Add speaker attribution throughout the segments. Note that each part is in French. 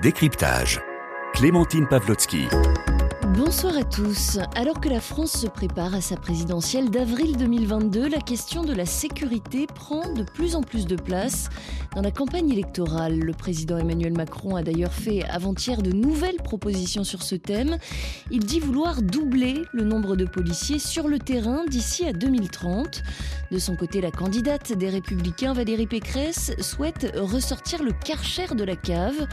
Speaker 1: Décryptage. Clémentine Pavlotsky.
Speaker 2: Bonsoir à tous. Alors que la France se prépare à sa présidentielle d'avril 2022, la question de la sécurité prend de plus en plus de place dans la campagne électorale. Le président Emmanuel Macron a d'ailleurs fait avant-hier de nouvelles propositions sur ce thème. Il dit vouloir doubler le nombre de policiers sur le terrain d'ici à 2030. De son côté, la candidate des Républicains, Valérie Pécresse, souhaite ressortir le karcher de la cave,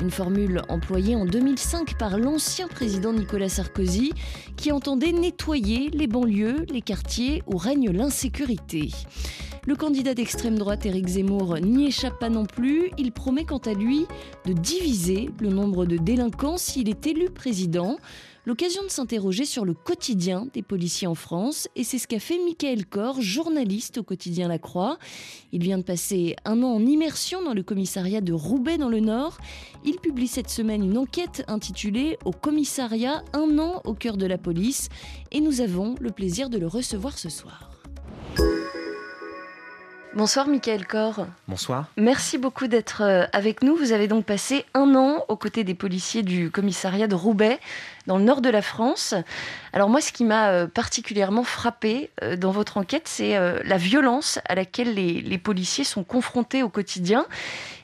Speaker 2: une formule employée en 2005 par l'ancien président Nicolas Sarkozy, qui entendait nettoyer les banlieues, les quartiers où règne l'insécurité. Le candidat d'extrême droite Éric Zemmour n'y échappe pas non plus. Il promet quant à lui de diviser le nombre de délinquants s'il est élu président. L'occasion de s'interroger sur le quotidien des policiers en France, et c'est ce qu'a fait Michael Corr, journaliste au quotidien La Croix. Il vient de passer un an en immersion dans le commissariat de Roubaix dans le Nord. Il publie cette semaine une enquête intitulée Au commissariat, un an au cœur de la police, et nous avons le plaisir de le recevoir ce soir. Bonsoir Michael Corr.
Speaker 3: Bonsoir.
Speaker 2: Merci beaucoup d'être euh, avec nous. Vous avez donc passé un an aux côtés des policiers du commissariat de Roubaix, dans le nord de la France. Alors moi, ce qui m'a euh, particulièrement frappé euh, dans votre enquête, c'est la violence à laquelle les, policiers sont confrontés au quotidien.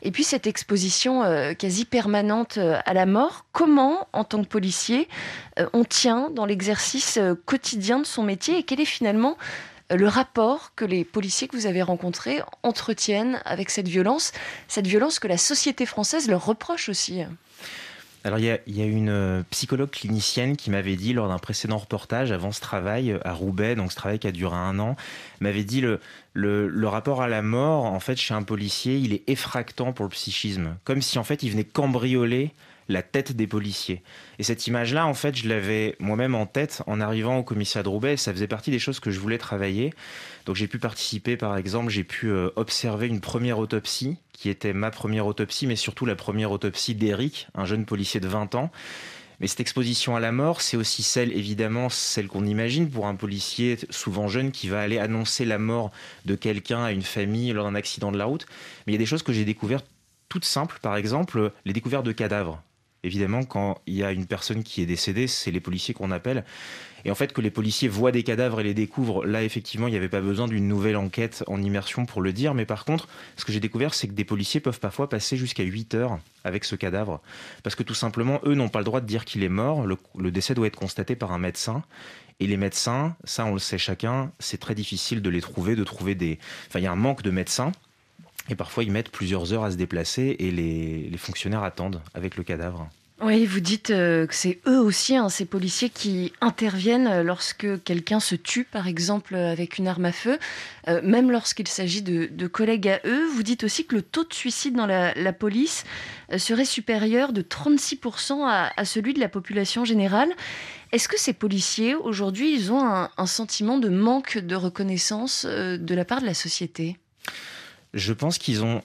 Speaker 2: Et puis cette exposition quasi permanente à la mort. Comment, en tant que policier, on tient dans l'exercice quotidien de son métier et quel est finalement le rapport que les policiers que vous avez rencontrés entretiennent avec cette violence, cette violence que la société française leur reproche aussi.
Speaker 3: Alors il y, a, une euh, psychologue clinicienne qui m'avait dit lors d'un précédent reportage avant ce travail euh, à Roubaix, donc ce travail qui a duré un an, m'avait dit le, le, rapport à la mort en fait chez un policier il est effractant pour le psychisme, comme si en fait il venait cambrioler la tête des policiers. Et cette image-là, en fait, je l'avais moi-même en tête en arrivant au commissariat de Roubaix. Ça faisait partie des choses que je voulais travailler. Donc j'ai pu participer, par exemple, j'ai pu euh, observer une première autopsie, qui était ma première autopsie, mais surtout la première autopsie d'Eric, un jeune policier de 20 ans. Mais cette exposition à la mort, c'est aussi celle, évidemment, celle qu'on imagine pour un policier souvent jeune qui va aller annoncer la mort de quelqu'un à une famille lors d'un accident de la route. Mais il y a des choses que j'ai découvertes toutes simples, par exemple les découvertes de cadavres. Évidemment, quand il y a une personne qui est décédée, c'est les policiers qu'on appelle. Et en fait, que les policiers voient des cadavres et les découvrent, là, effectivement, il n'y avait pas besoin d'une nouvelle enquête en immersion pour le dire. Mais par contre, ce que j'ai découvert, c'est que des policiers peuvent parfois passer jusqu'à 8 heures avec ce cadavre. Parce que tout simplement, eux n'ont pas le droit de dire qu'il est mort. Le, le décès doit être constaté par un médecin. Et les médecins, ça, on le sait chacun, c'est très difficile de les trouver, de trouver des. Enfin, il y a un manque de médecins. Et parfois, ils mettent plusieurs heures à se déplacer et les, fonctionnaires attendent avec le cadavre.
Speaker 2: Oui, vous dites euh, que c'est eux aussi, hein, ces policiers, qui interviennent lorsque quelqu'un se tue, par exemple, avec une arme à feu, euh, même lorsqu'il s'agit de, collègues à eux. Vous dites aussi que le taux de suicide dans la, police euh, serait supérieur de 36% à, celui de la population générale. Est-ce que ces policiers, aujourd'hui, ils ont un sentiment de manque de reconnaissance de la part de la société?
Speaker 3: Je pense qu'ils ont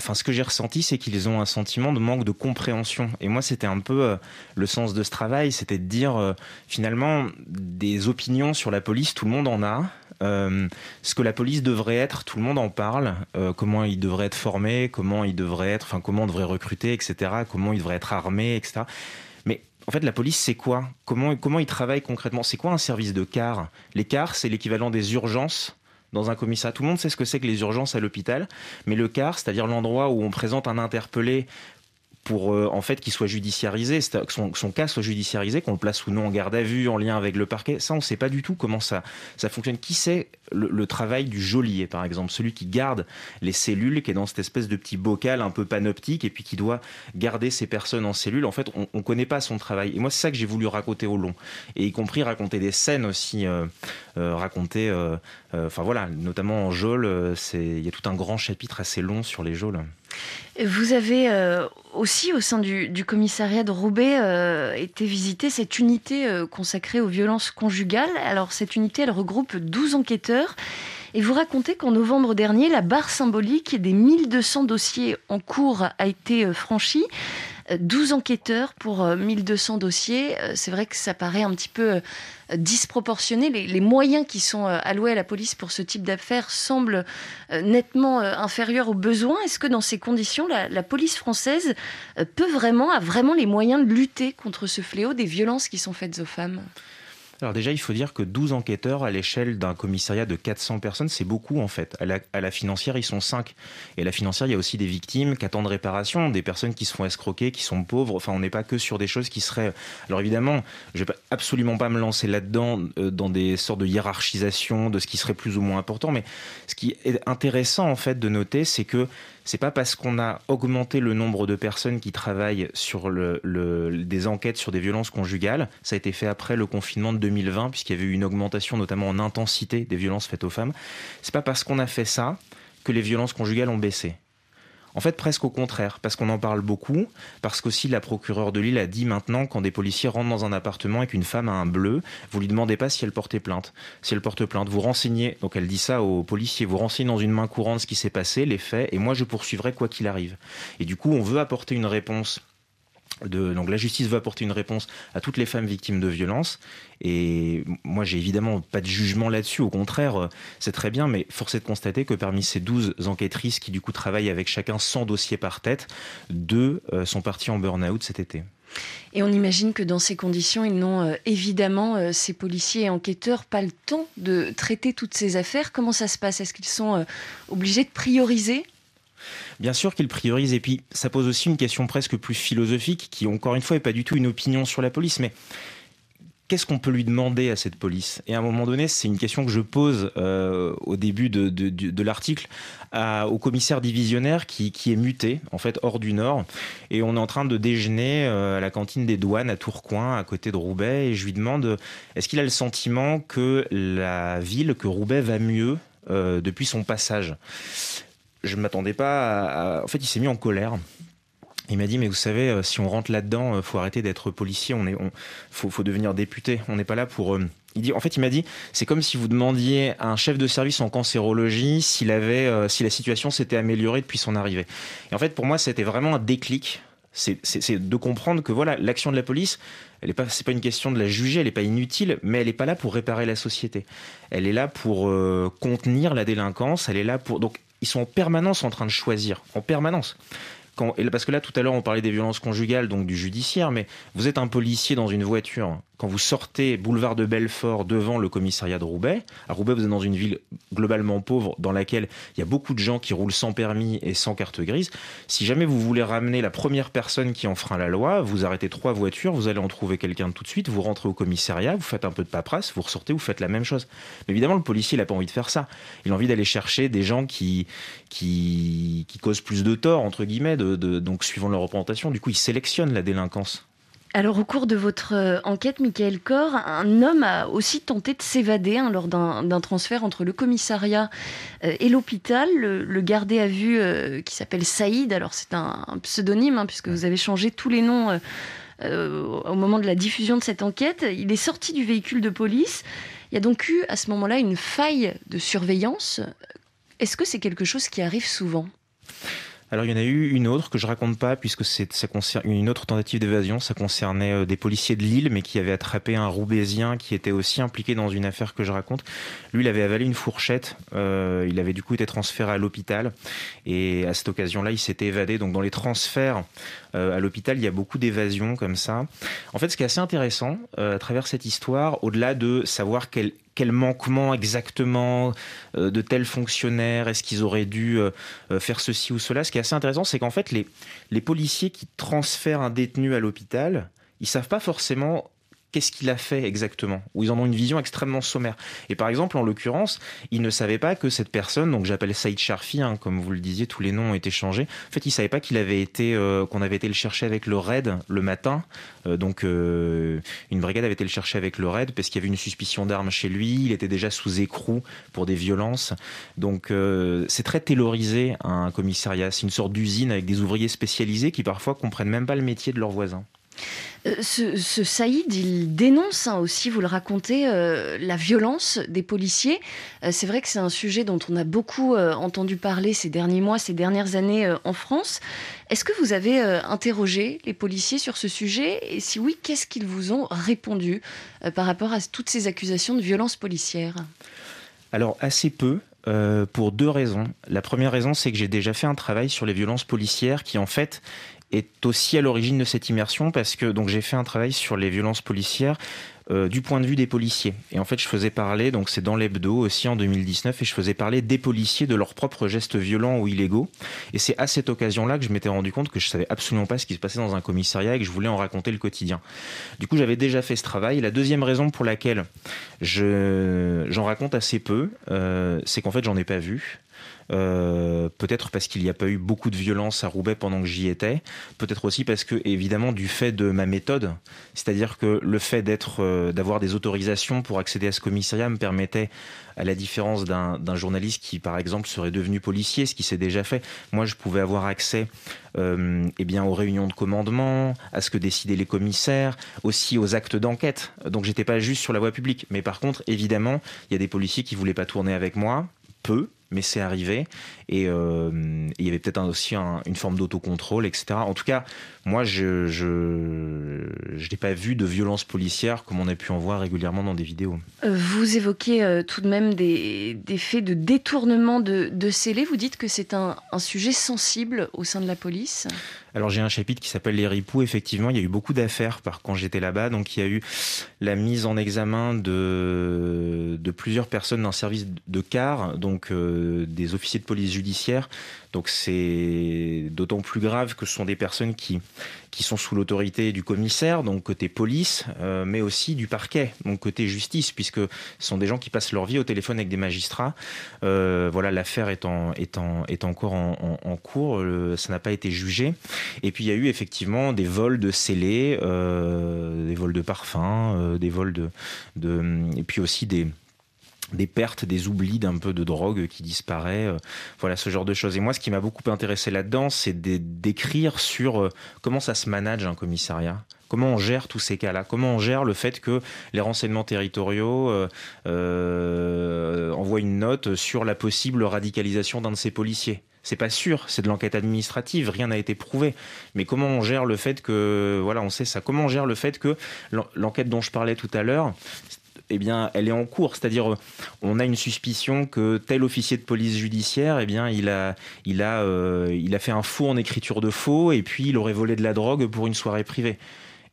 Speaker 3: Enfin, ce que j'ai ressenti, c'est qu'ils ont un sentiment de manque de compréhension. Et moi, c'était un peu euh, le sens de ce travail, c'était de dire, euh, finalement, des opinions sur la police, tout le monde en a. Euh, ce que la police devrait être, tout le monde en parle. comment il devrait être formé, comment il devrait être, enfin, comment on devrait recruter, etc. Comment il devrait être armé, etc. Mais en fait, la police, c'est quoi? Comment, comment ils travaillent concrètement? C'est quoi un service de car? Les c'est l'équivalent des urgences dans un commissariat. Tout le monde sait ce que c'est que les urgences à l'hôpital, mais le car, c'est-à-dire l'endroit où on présente un interpellé pour euh, en fait qu'il soit judiciarisé, que son, son, cas soit judiciarisé, qu'on le place ou non en garde à vue, en lien avec le parquet. Ça, on ne sait pas du tout comment ça, ça fonctionne. Qui sait le, travail du geôlier, par exemple, celui qui garde les cellules, qui est dans cette espèce de petit bocal un peu panoptique, et puis qui doit garder ces personnes en cellule. En fait, on ne connaît pas son travail. Et moi, c'est ça que j'ai voulu raconter au long, et y compris raconter des scènes aussi, euh, euh, raconter, enfin voilà, notamment en geôle, il y a tout un grand chapitre assez long sur les geôles.
Speaker 2: Vous avez euh, aussi, au sein du, commissariat de Roubaix, euh, été visiter cette unité euh, consacrée aux violences conjugales. Alors, cette unité, elle regroupe 12 enquêteurs. Et vous racontez qu'en novembre dernier, la barre symbolique des 1200 dossiers en cours a été franchie. 12 enquêteurs pour 1200 dossiers. C'est vrai que ça paraît un petit peu disproportionné. Les, moyens qui sont alloués à la police pour ce type d'affaires semblent nettement inférieurs aux besoins. Est-ce que dans ces conditions, la, la police française peut vraiment, a vraiment les moyens de lutter contre ce fléau des violences qui sont faites aux femmes?
Speaker 3: Alors déjà, il faut dire que 12 enquêteurs à l'échelle d'un commissariat de 400 personnes, c'est beaucoup en fait. À la, financière, ils sont 5. Et à la financière, il y a aussi des victimes qui attendent réparation, des personnes qui se font escroquer, qui sont pauvres. Enfin, on n'est pas que sur des choses qui seraient... Alors évidemment, je vais absolument pas me lancer là-dedans euh, dans des sortes de hiérarchisation de ce qui serait plus ou moins important. Mais ce qui est intéressant en fait de noter, c'est que c'est pas parce qu'on a augmenté le nombre de personnes qui travaillent sur des enquêtes sur des violences conjugales. Ça a été fait après le confinement de 2020, puisqu'il y avait eu une augmentation, notamment en intensité, des violences faites aux femmes. C'est pas parce qu'on a fait ça que les violences conjugales ont baissé. En fait, presque au contraire, parce qu'on en parle beaucoup, parce qu'aussi la procureure de Lille a dit maintenant, quand des policiers rentrent dans un appartement et qu'une femme a un bleu, vous lui demandez pas si elle portait plainte. Si elle porte plainte, vous renseignez, donc elle dit ça aux policiers, vous renseignez dans une main courante ce qui s'est passé, les faits, et moi je poursuivrai quoi qu'il arrive. Et du coup, on veut apporter une réponse donc la justice va apporter une réponse à toutes les femmes victimes de violences. Et moi, j'ai évidemment pas de jugement là-dessus. Au contraire, euh, c'est très bien, mais force est de constater que parmi ces 12 enquêtrices qui du coup travaillent avec chacun 100 dossiers par tête, deux euh, sont parties en burn-out cet été.
Speaker 2: Et on imagine que dans ces conditions, ils n'ont euh, évidemment, ces policiers et enquêteurs, pas le temps de traiter toutes ces affaires. Comment ça se passe? Est-ce qu'ils sont obligés de prioriser?
Speaker 3: Bien sûr qu'il priorise, et puis ça pose aussi une question presque plus philosophique, qui encore une fois n'est pas du tout une opinion sur la police, mais qu'est-ce qu'on peut lui demander à cette police? Et à un moment donné, c'est une question que je pose euh, au début de, l'article au commissaire divisionnaire qui, est muté, en fait, hors du Nord. Et on est en train de déjeuner euh, à la cantine des douanes à Tourcoing, à côté de Roubaix. Et je lui demande, est-ce qu'il a le sentiment que la ville, que Roubaix va mieux euh, depuis son passage? Je ne m'attendais pas à, En fait, il s'est mis en colère. Il m'a dit, mais vous savez, euh, si on rentre là-dedans, euh, faut arrêter d'être policier, on est, faut, devenir député. On n'est pas là pour. Euh, il dit, en fait, il m'a dit, c'est comme si vous demandiez à un chef de service en cancérologie s'il avait, si la situation s'était améliorée depuis son arrivée. Et en fait, pour moi, c'était vraiment un déclic. C'est de comprendre que voilà, l'action de la police, elle est pas, pas une question de la juger, elle n'est pas inutile, mais elle n'est pas là pour réparer la société. Elle est là pour contenir la délinquance. Elle est là pour donc ils sont en permanence en train de choisir, en permanence parce que là, tout à l'heure, on parlait des violences conjugales, donc du judiciaire, mais vous êtes un policier dans une voiture. Quand vous sortez boulevard de Belfort devant le commissariat de Roubaix, à Roubaix, vous êtes dans une ville globalement pauvre dans laquelle il y a beaucoup de gens qui roulent sans permis et sans carte grise. Si jamais vous voulez ramener la première personne qui enfreint la loi, vous arrêtez trois voitures, vous allez en trouver quelqu'un tout de suite, vous rentrez au commissariat, vous faites un peu de paperasse, vous ressortez, vous faites la même chose. Mais évidemment, le policier, n'a pas envie de faire ça. Il a envie d'aller chercher des gens qui, qui, qui causent plus de tort, entre guillemets, de, donc suivant leur représentation. Du coup, ils sélectionnent la délinquance.
Speaker 2: Alors, au cours de votre euh, enquête, Michael Corr, un homme a aussi tenté de s'évader hein, lors d'un transfert entre le commissariat euh, et l'hôpital. Le, gardé à vue euh, qui s'appelle Saïd, alors c'est un, pseudonyme, hein, puisque vous avez changé tous les noms au moment de la diffusion de cette enquête. Il est sorti du véhicule de police. Il y a donc eu à ce moment-là une faille de surveillance. Est-ce que c'est quelque chose qui arrive souvent?
Speaker 3: Alors il y en a eu une autre que je raconte pas puisque c'est ça concerne une autre tentative d'évasion. Ça concernait euh, des policiers de Lille, mais qui avaient attrapé un Roubaisien qui était aussi impliqué dans une affaire que je raconte. Lui, il avait avalé une fourchette. Euh, il avait du coup été transféré à l'hôpital et à cette occasion-là, il s'était évadé. Donc dans les transferts à l'hôpital, il y a beaucoup d'évasions comme ça. En fait, ce qui est assez intéressant à travers cette histoire, au-delà de savoir quel quel manquement exactement euh, de tels fonctionnaires Est-ce qu'ils auraient dû euh, euh, faire ceci ou cela Ce qui est assez intéressant, c'est qu'en fait, les, les policiers qui transfèrent un détenu à l'hôpital, ils savent pas forcément qu'est-ce qu'il a fait exactement, ou ils en ont une vision extrêmement sommaire. Et par exemple, en l'occurrence, ils ne savaient pas que cette personne, donc j'appelle Saïd Sharfi, hein, comme vous le disiez, tous les noms ont été changés. En fait, ils savaient pas qu'il avait été, euh, qu'on avait été le chercher avec le raid le matin. Euh, donc, euh, une brigade avait été le chercher avec le raid parce qu'il y avait une suspicion d'armes chez lui. Il était déjà sous écrou pour des violences. Donc, c'est très taylorisé un commissariat. C'est une sorte d'usine avec des ouvriers spécialisés qui parfois comprennent même pas le métier de leurs voisins.
Speaker 2: Euh, ce, Saïd, il dénonce hein, aussi, vous le racontez, euh, la violence des policiers. Euh, c'est vrai que c'est un sujet dont on a beaucoup entendu parler ces derniers mois, ces dernières années en France. Est-ce que vous avez interrogé les policiers sur ce sujet? Et si oui, qu'est-ce qu'ils vous ont répondu par rapport à toutes ces accusations de violence policière?
Speaker 3: Alors, assez peu. pour deux raisons. La première raison, c'est que j'ai déjà fait un travail sur les violences policières qui, en fait, est aussi à l'origine de cette immersion parce que donc j'ai fait un travail sur les violences policières euh, du point de vue des policiers. Et en fait, je faisais parler, donc c'est dans l'hebdo aussi en 2019, et je faisais parler des policiers de leurs propres gestes violents ou illégaux. Et c'est à cette occasion-là que je m'étais rendu compte que je savais absolument pas ce qui se passait dans un commissariat et que je voulais en raconter le quotidien. Du coup, j'avais déjà fait ce travail. La deuxième raison pour laquelle je, j'en raconte assez peu, euh, c'est qu'en fait, j'en ai pas vu. Euh, peut-être parce qu'il n'y a pas eu beaucoup de violence à Roubaix pendant que j'y étais, peut-être aussi parce que évidemment du fait de ma méthode, c'est-à-dire que le fait d'être, euh, d'avoir des autorisations pour accéder à ce commissariat me permettait, à la différence d'un journaliste qui par exemple serait devenu policier, ce qui s'est déjà fait, moi je pouvais avoir accès euh, eh bien aux réunions de commandement, à ce que décidaient les commissaires, aussi aux actes d'enquête. Donc j'étais pas juste sur la voie publique, mais par contre évidemment il y a des policiers qui voulaient pas tourner avec moi, peu, mais c'est arrivé. Et euh, il y avait peut-être aussi une forme d'autocontrôle, etc. En tout cas, moi, je je, n'ai pas vu de violence policière comme on a pu en voir régulièrement dans des vidéos.
Speaker 2: Euh, vous évoquez euh, tout de même des, des, faits de détournement de, de scellés. Vous dites que c'est un, un, sujet sensible au sein de la police
Speaker 3: alors j'ai un chapitre qui s'appelle Les ripoux. Effectivement, il y a eu beaucoup d'affaires par quand j'étais là-bas. Donc il y a eu la mise en examen de, de plusieurs personnes d'un service de car, donc des officiers de police judiciaire donc c'est d'autant plus grave que ce sont des personnes qui, qui sont sous l'autorité du commissaire, donc côté police, euh, mais aussi du parquet, donc côté justice, puisque ce sont des gens qui passent leur vie au téléphone avec des magistrats. Euh, voilà, l'affaire est, en, est, en, est encore en, cours, ça n'a pas été jugé. Et puis il y a eu effectivement des vols de scellés, euh, des vols de parfums, des vols de, de... Et puis aussi des des pertes, des oublis d'un peu de drogue qui disparaît, euh, voilà ce genre de choses. Et moi, ce qui m'a beaucoup intéressé là-dedans, c'est d'écrire sur euh, comment ça se manage un commissariat. Comment on gère tous ces cas-là? Comment on gère le fait que les renseignements territoriaux euh, envoient une note sur la possible radicalisation d'un de ces policiers? C'est pas sûr, c'est de l'enquête administrative, rien n'a été prouvé. Mais comment on gère le fait que, voilà, on sait ça. Comment on gère le fait que l'enquête dont je parlais tout à l'heure, eh bien, elle est en cours. C'est-à-dire, on a une suspicion que tel officier de police judiciaire, eh bien, il a, il a, euh, il a fait un faux en écriture de faux, et puis il aurait volé de la drogue pour une soirée privée.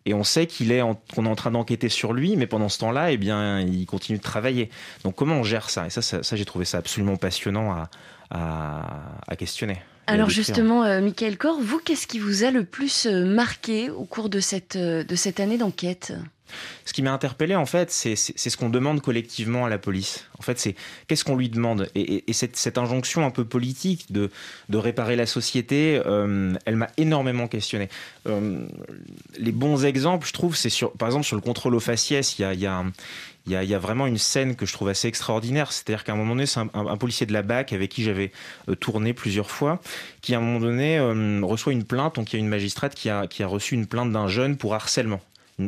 Speaker 3: Et on sait qu'il est, qu'on est en train d'enquêter sur lui, mais pendant ce temps-là, eh bien, il continue de travailler. Donc, comment on gère ça? Et ça, ça, j'ai trouvé ça absolument passionnant à, à, questionner.
Speaker 2: Alors justement, euh, Michael Corr, vous, qu'est-ce qui vous a le plus euh, marqué au cours de cette, de cette année d'enquête?
Speaker 3: Ce qui m'a interpellé, en fait, c'est ce qu'on demande collectivement à la police. En fait, c'est qu'est-ce qu'on lui demande? Et, cette, injonction un peu politique de, réparer la société, euh, elle m'a énormément questionné. Euh, les bons exemples, je trouve, c'est sur, par exemple, sur le contrôle aux faciès, il y a, vraiment une scène que je trouve assez extraordinaire. C'est-à-dire qu'à un moment donné, c'est un, policier de la BAC avec qui j'avais euh, tourné plusieurs fois, qui à un moment donné reçoit une plainte. Donc il y a une magistrate qui a reçu une plainte d'un jeune pour harcèlement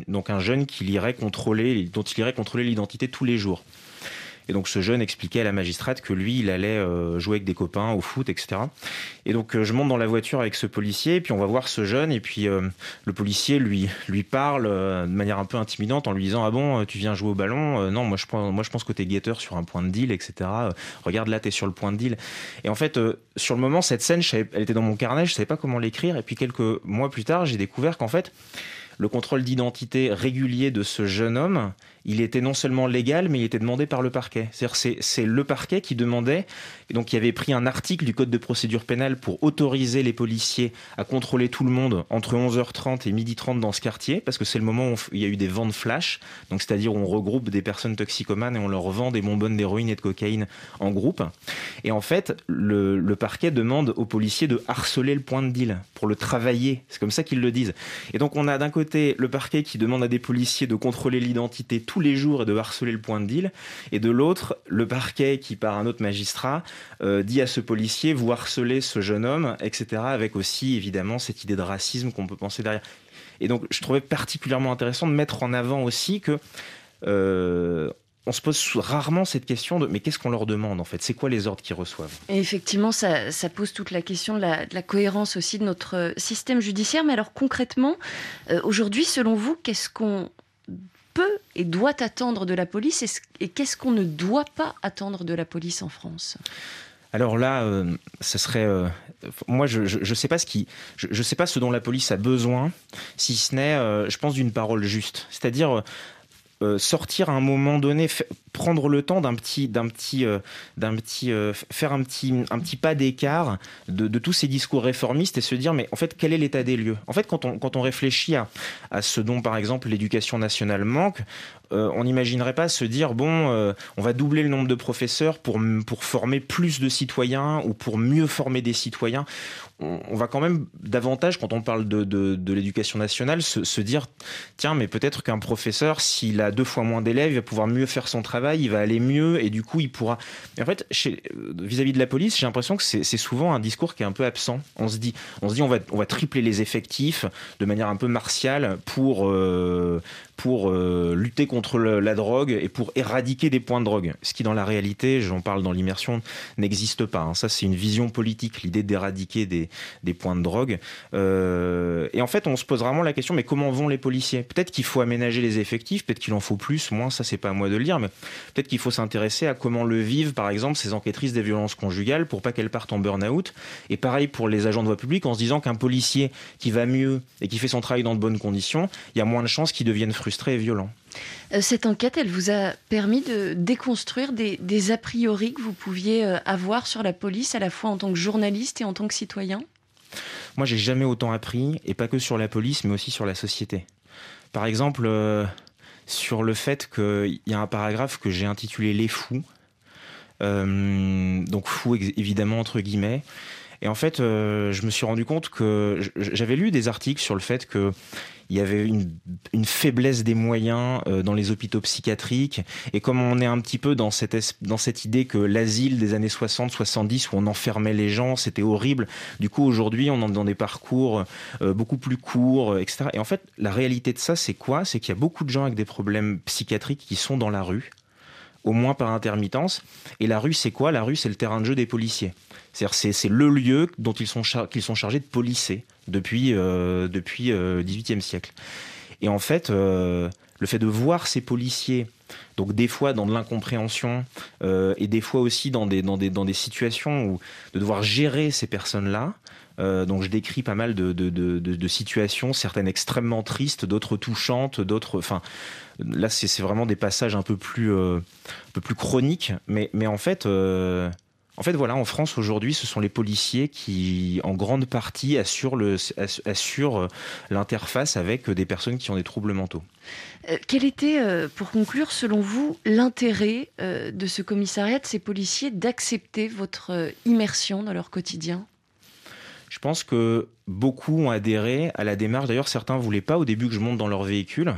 Speaker 3: donc un jeune qui irait contrôler, dont il irait contrôler l'identité tous les jours. Et donc ce jeune expliquait à la magistrate que lui, il allait euh, jouer avec des copains au foot, etc. Et donc euh, je monte dans la voiture avec ce policier, et puis on va voir ce jeune, et puis euh, le policier lui lui parle de manière un peu intimidante en lui disant ah bon tu viens jouer au ballon Non moi je pense moi je pense que t'es guetteur sur un point de deal, etc. regarde là t'es sur le point de deal. Et en fait sur le moment cette scène elle était dans mon carnet, je savais pas comment l'écrire, et puis quelques mois plus tard j'ai découvert qu'en fait le contrôle d'identité régulier de ce jeune homme, il était non seulement légal, mais il était demandé par le parquet. C'est-à-dire c'est le parquet qui demandait, et donc il avait pris un article du code de procédure pénale pour autoriser les policiers à contrôler tout le monde entre 11h30 et 12h30 dans ce quartier, parce que c'est le moment où il y a eu des ventes flash, donc c'est-à-dire on regroupe des personnes toxicomanes et on leur vend des bonbonnes d'héroïne et de cocaïne en groupe. Et en fait, le, le parquet demande aux policiers de harceler le point de deal pour le travailler. C'est comme ça qu'ils le disent. Et donc on a d'un côté le parquet qui demande à des policiers de contrôler l'identité tous les jours et de harceler le point de deal, et de l'autre le parquet qui par un autre magistrat euh, dit à ce policier vous harcelez ce jeune homme, etc. Avec aussi évidemment cette idée de racisme qu'on peut penser derrière. Et donc je trouvais particulièrement intéressant de mettre en avant aussi que euh, on se pose rarement cette question de mais qu'est-ce qu'on leur demande en fait? C'est quoi les ordres qu'ils reçoivent?
Speaker 2: Et Effectivement, ça, pose toute la question de la, cohérence aussi de notre euh, système judiciaire. Mais alors concrètement, euh, aujourd'hui, selon vous, qu'est-ce qu'on peut et doit attendre de la police? Et qu'est-ce qu'on ne doit pas attendre de la police en France?
Speaker 3: Alors là, euh, ce serait, moi, je ne sais pas ce qui, je, sais pas ce dont la police a besoin, si ce n'est, je pense, d'une parole juste. C'est-à-dire, euh, sortir à un moment donné, prendre le temps d'un petit, d'un petit, euh, d'un petit, euh, faire un petit, un petit pas d'écart de, tous ces discours réformistes et se dire mais en fait quel est l'état des lieux? En fait, quand on, quand on réfléchit à, à ce dont par exemple l'éducation nationale manque, on n'imaginerait pas se dire bon, on va doubler le nombre de professeurs pour, pour former plus de citoyens ou pour mieux former des citoyens on, va quand même davantage, quand on parle de, de, l'éducation nationale, se, dire tiens, mais peut-être qu'un professeur, s'il a deux fois moins d'élèves, il va pouvoir mieux faire son travail, il va aller mieux, et du coup, il pourra. en fait, vis-à-vis de la police, j'ai l'impression que c'est souvent un discours qui est un peu absent. On se dit, on se dit, on va, on va tripler les effectifs de manière un peu martiale pour, euh, pour euh, lutter contre la drogue et pour éradiquer des points de drogue. Ce qui, dans la réalité, j'en parle dans l'immersion, n'existe pas. Hein. Ça, c'est une vision politique, l'idée d'éradiquer des, des, points de drogue. Euh, et en fait, on se pose vraiment la question, mais comment vont les policiers? Peut-être qu'il faut aménager les effectifs, peut-être qu'il en faut plus, moins, ça, c'est pas à moi de le dire, mais peut-être qu'il faut s'intéresser à comment le vivent, par exemple, ces enquêtrices des violences conjugales pour pas qu'elles partent en burn-out. Et pareil pour les agents de voie publique, en se disant qu'un policier qui va mieux et qui fait son travail dans de bonnes conditions, il y a moins de chances qu'il devienne frustré frustré et violent.
Speaker 2: Euh, cette enquête, elle vous a permis de déconstruire des, a priori que vous pouviez euh, avoir sur la police, à la fois en tant que journaliste et en tant que citoyen?
Speaker 3: Moi, j'ai jamais autant appris, et pas que sur la police, mais aussi sur la société. Par exemple, euh, sur le fait qu'il y a un paragraphe que j'ai intitulé Les fous. donc fous, évidemment, entre guillemets. Et en fait, je me suis rendu compte que j'avais lu des articles sur le fait que il y avait une, faiblesse des moyens euh, dans les hôpitaux psychiatriques. Et comme on est un petit peu dans cette, dans cette idée que l'asile des années 60-70 où on enfermait les gens, c'était horrible. Du coup, aujourd'hui, on est dans des parcours euh, beaucoup plus courts, euh, etc. Et en fait, la réalité de ça, c'est quoi? C'est qu'il y a beaucoup de gens avec des problèmes psychiatriques qui sont dans la rue au moins par intermittence. Et la rue, c'est quoi? La rue, c'est le terrain de jeu des policiers. C'est-à-dire, c'est le lieu dont ils sont, qu'ils sont chargés de policer depuis, euh, depuis euh, 18e siècle. Et en fait, euh, le fait de voir ces policiers, donc des fois dans de l'incompréhension, euh, et des fois aussi dans des, dans, des, dans des situations où de devoir gérer ces personnes-là, donc je décris pas mal de, situations, certaines extrêmement tristes, d'autres touchantes, d'autres. Enfin, là c'est vraiment des passages un peu plus, un peu plus chroniques, mais, mais en fait. En fait, voilà, en France aujourd'hui, ce sont les policiers qui, en grande partie, assurent, euh, l'interface avec des personnes qui ont des troubles mentaux.
Speaker 2: Euh, quel était, euh, pour conclure, selon vous, l'intérêt de ce commissariat, de ces policiers, d'accepter votre immersion dans leur quotidien?
Speaker 3: Je pense que beaucoup ont adhéré à la démarche. D'ailleurs, certains ne voulaient pas au début que je monte dans leur véhicule.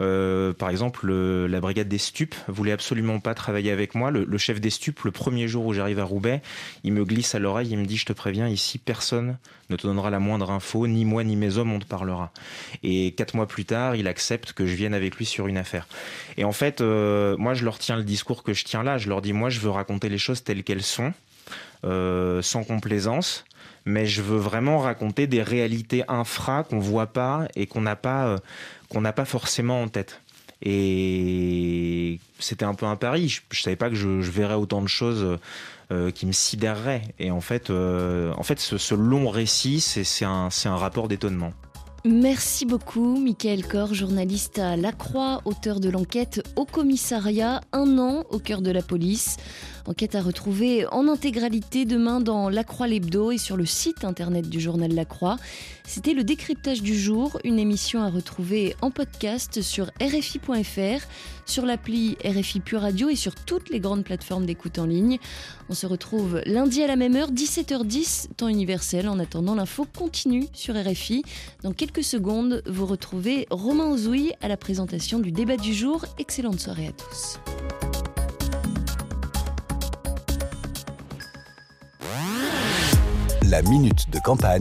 Speaker 3: Euh, par exemple, la brigade des stupes voulait absolument pas travailler avec moi. Le, chef des stupes, le premier jour où j'arrive à Roubaix, il me glisse à l'oreille, il me dit Je te préviens, ici, personne ne te donnera la moindre info, ni moi ni mes hommes, on te parlera. Et quatre mois plus tard, il accepte que je vienne avec lui sur une affaire. Et en fait, euh, moi, je leur tiens le discours que je tiens là. Je leur dis Moi, je veux raconter les choses telles qu'elles sont, euh, sans complaisance mais je veux vraiment raconter des réalités infra qu'on voit pas et qu'on n'a pas, euh, qu'on n'a pas forcément en tête. Et c'était un peu un pari. Je, ne savais pas que je, verrais autant de choses euh, qui me sidéreraient. Et en fait, euh, en fait, ce, long récit, c'est un, un rapport d'étonnement.
Speaker 2: Merci beaucoup, Michael Corr, journaliste à La Croix, auteur de l'enquête au commissariat, un an au cœur de la police. Enquête à retrouver en intégralité demain dans La Croix l'Hebdo et sur le site internet du journal La Croix. C'était le décryptage du jour, une émission à retrouver en podcast sur RFI.fr, sur l'appli RFI Pure Radio et sur toutes les grandes plateformes d'écoute en ligne. On se retrouve lundi à la même heure, 17h10, temps universel. En attendant, l'info continue sur RFI. Dans quelques secondes, vous retrouvez Romain Ozouille à la présentation du débat du jour. Excellente soirée à tous.
Speaker 1: La minute de campagne